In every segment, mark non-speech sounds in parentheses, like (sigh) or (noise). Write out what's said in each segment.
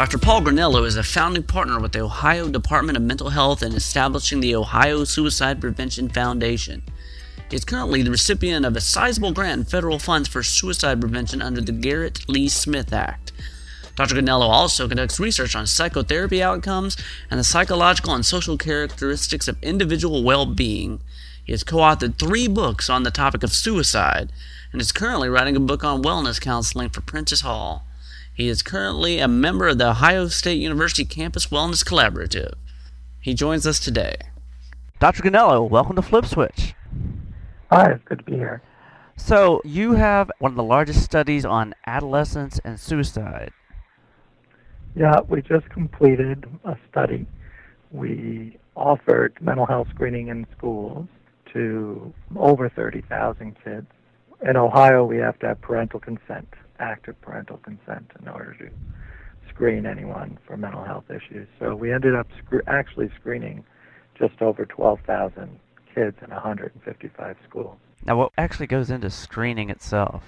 Dr. Paul Granello is a founding partner with the Ohio Department of Mental Health in establishing the Ohio Suicide Prevention Foundation. He is currently the recipient of a sizable grant in federal funds for suicide prevention under the Garrett Lee Smith Act. Dr. Granello also conducts research on psychotherapy outcomes and the psychological and social characteristics of individual well being. He has co authored three books on the topic of suicide and is currently writing a book on wellness counseling for Prentice Hall. He is currently a member of the Ohio State University Campus Wellness Collaborative. He joins us today. Dr. Granello, welcome to Flip Switch. Hi, it's good to be here. So, you have one of the largest studies on adolescence and suicide. Yeah, we just completed a study. We offered mental health screening in schools to over 30,000 kids. In Ohio, we have to have parental consent active parental consent in order to screen anyone for mental health issues. So we ended up sc- actually screening just over 12,000 kids in 155 schools. Now, what actually goes into screening itself?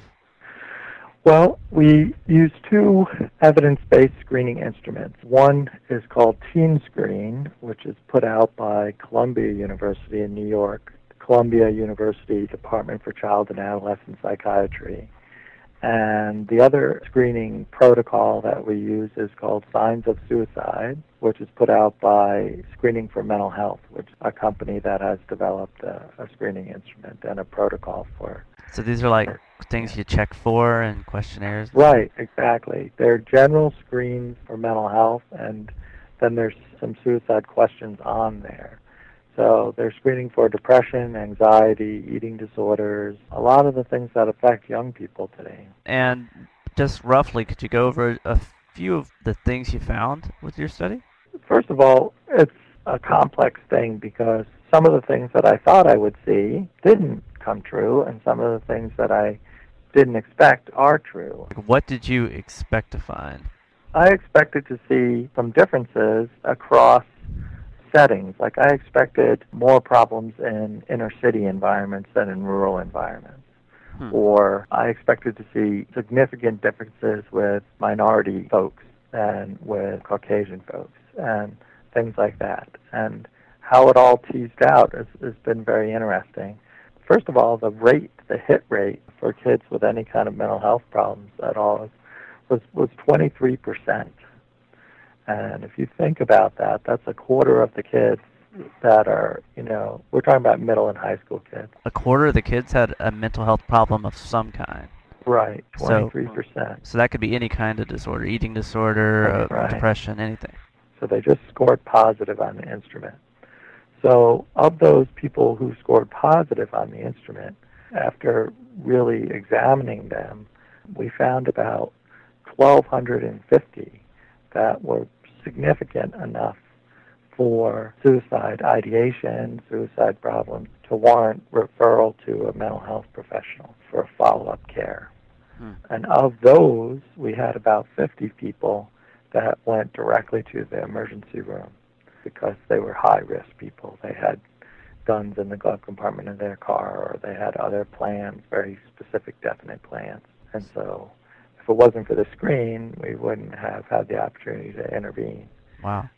Well, we use two evidence-based screening instruments. One is called Teen Screen, which is put out by Columbia University in New York, Columbia University Department for Child and Adolescent Psychiatry, and the other screening protocol that we use is called Signs of Suicide, which is put out by Screening for Mental Health, which is a company that has developed a, a screening instrument and a protocol for. So these are like things you check for and questionnaires? Right, exactly. They're general screens for mental health, and then there's some suicide questions on there. So they're screening for depression, anxiety, eating disorders, a lot of the things that affect young people today. And just roughly, could you go over a few of the things you found with your study? First of all, it's a complex thing because some of the things that I thought I would see didn't come true, and some of the things that I didn't expect are true. What did you expect to find? I expected to see some differences across settings. Like I expected more problems in inner city environments than in rural environments. Hmm. Or I expected to see significant differences with minority folks than with Caucasian folks and things like that. And how it all teased out has, has been very interesting. First of all, the rate, the hit rate for kids with any kind of mental health problems at all was was 23 percent and if you think about that, that's a quarter of the kids that are, you know, we're talking about middle and high school kids. A quarter of the kids had a mental health problem of some kind. Right, 23%. So, so that could be any kind of disorder, eating disorder, uh, right. depression, anything. So they just scored positive on the instrument. So of those people who scored positive on the instrument, after really examining them, we found about 1,250 that were significant enough for suicide ideation, suicide problems, to warrant referral to a mental health professional for follow-up care. Hmm. And of those, we had about 50 people that went directly to the emergency room because they were high-risk people. They had guns in the glove compartment of their car, or they had other plans, very specific, definite plans. And so if it wasn't for the screen, we wouldn't have had the opportunity to intervene. Wow.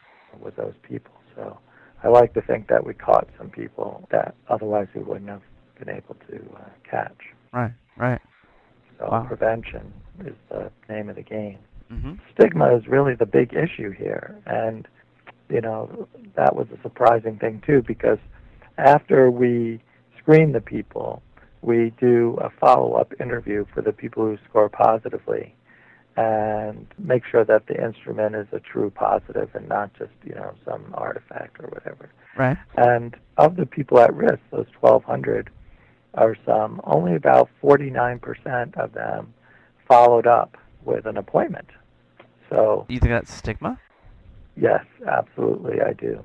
With those people. So I like to think that we caught some people that otherwise we wouldn't have been able to uh, catch. Right, right. So wow. prevention is the name of the game. Mm-hmm. Stigma is really the big issue here. And, you know, that was a surprising thing, too, because after we screened the people, we do a follow-up interview for the people who score positively and make sure that the instrument is a true positive and not just, you know, some artifact or whatever. Right. And of the people at risk, those 1,200 or some, only about 49% of them followed up with an appointment. So. You think that's stigma? Yes, absolutely, I do.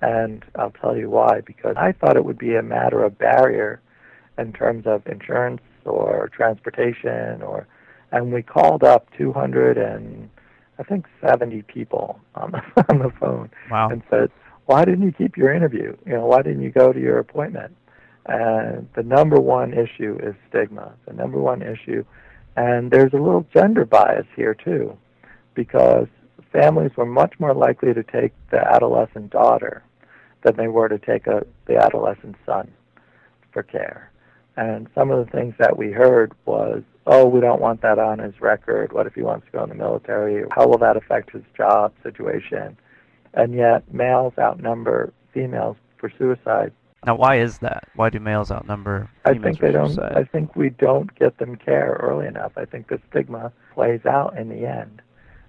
And I'll tell you why, because I thought it would be a matter of barrier in terms of insurance or transportation or and we called up 200 and I think 70 people on the, (laughs) on the phone wow. and said, "Why didn't you keep your interview? You know, why didn't you go to your appointment?" And the number one issue is stigma. The number one issue, and there's a little gender bias here too, because families were much more likely to take the adolescent daughter than they were to take a, the adolescent son for care. And some of the things that we heard was, oh, we don't want that on his record. What if he wants to go in the military? How will that affect his job situation? And yet, males outnumber females for suicide. Now, why is that? Why do males outnumber females I think for they don't. suicide? I think we don't get them care early enough. I think the stigma plays out in the end.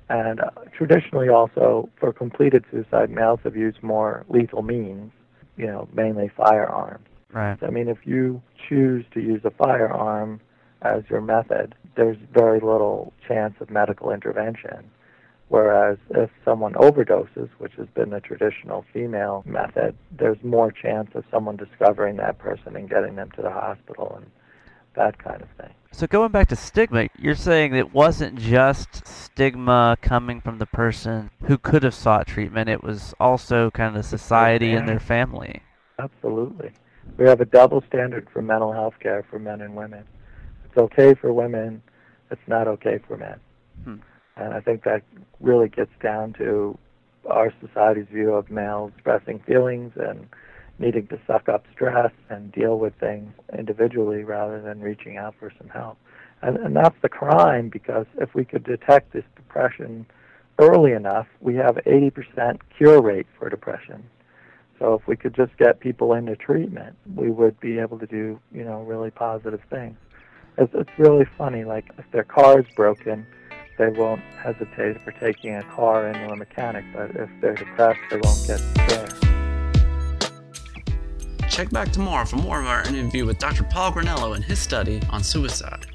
And uh, traditionally, also for completed suicide, males have used more lethal means. You know, mainly firearms. Right. I mean, if you choose to use a firearm as your method, there's very little chance of medical intervention. Whereas if someone overdoses, which has been the traditional female method, there's more chance of someone discovering that person and getting them to the hospital and that kind of thing. So going back to stigma, you're saying it wasn't just stigma coming from the person who could have sought treatment. It was also kind of society and their family. Absolutely. We have a double standard for mental health care for men and women. It's okay for women, it's not okay for men. Hmm. And I think that really gets down to our society's view of males expressing feelings and needing to suck up stress and deal with things individually rather than reaching out for some help. And, and that's the crime because if we could detect this depression early enough, we have 80% cure rate for depression. So if we could just get people into treatment, we would be able to do, you know, really positive things. It's, it's really funny. Like if their car is broken, they won't hesitate for taking a car into a mechanic. But if they're depressed, they won't get there. Check back tomorrow for more of our interview with Dr. Paul Granello and his study on suicide.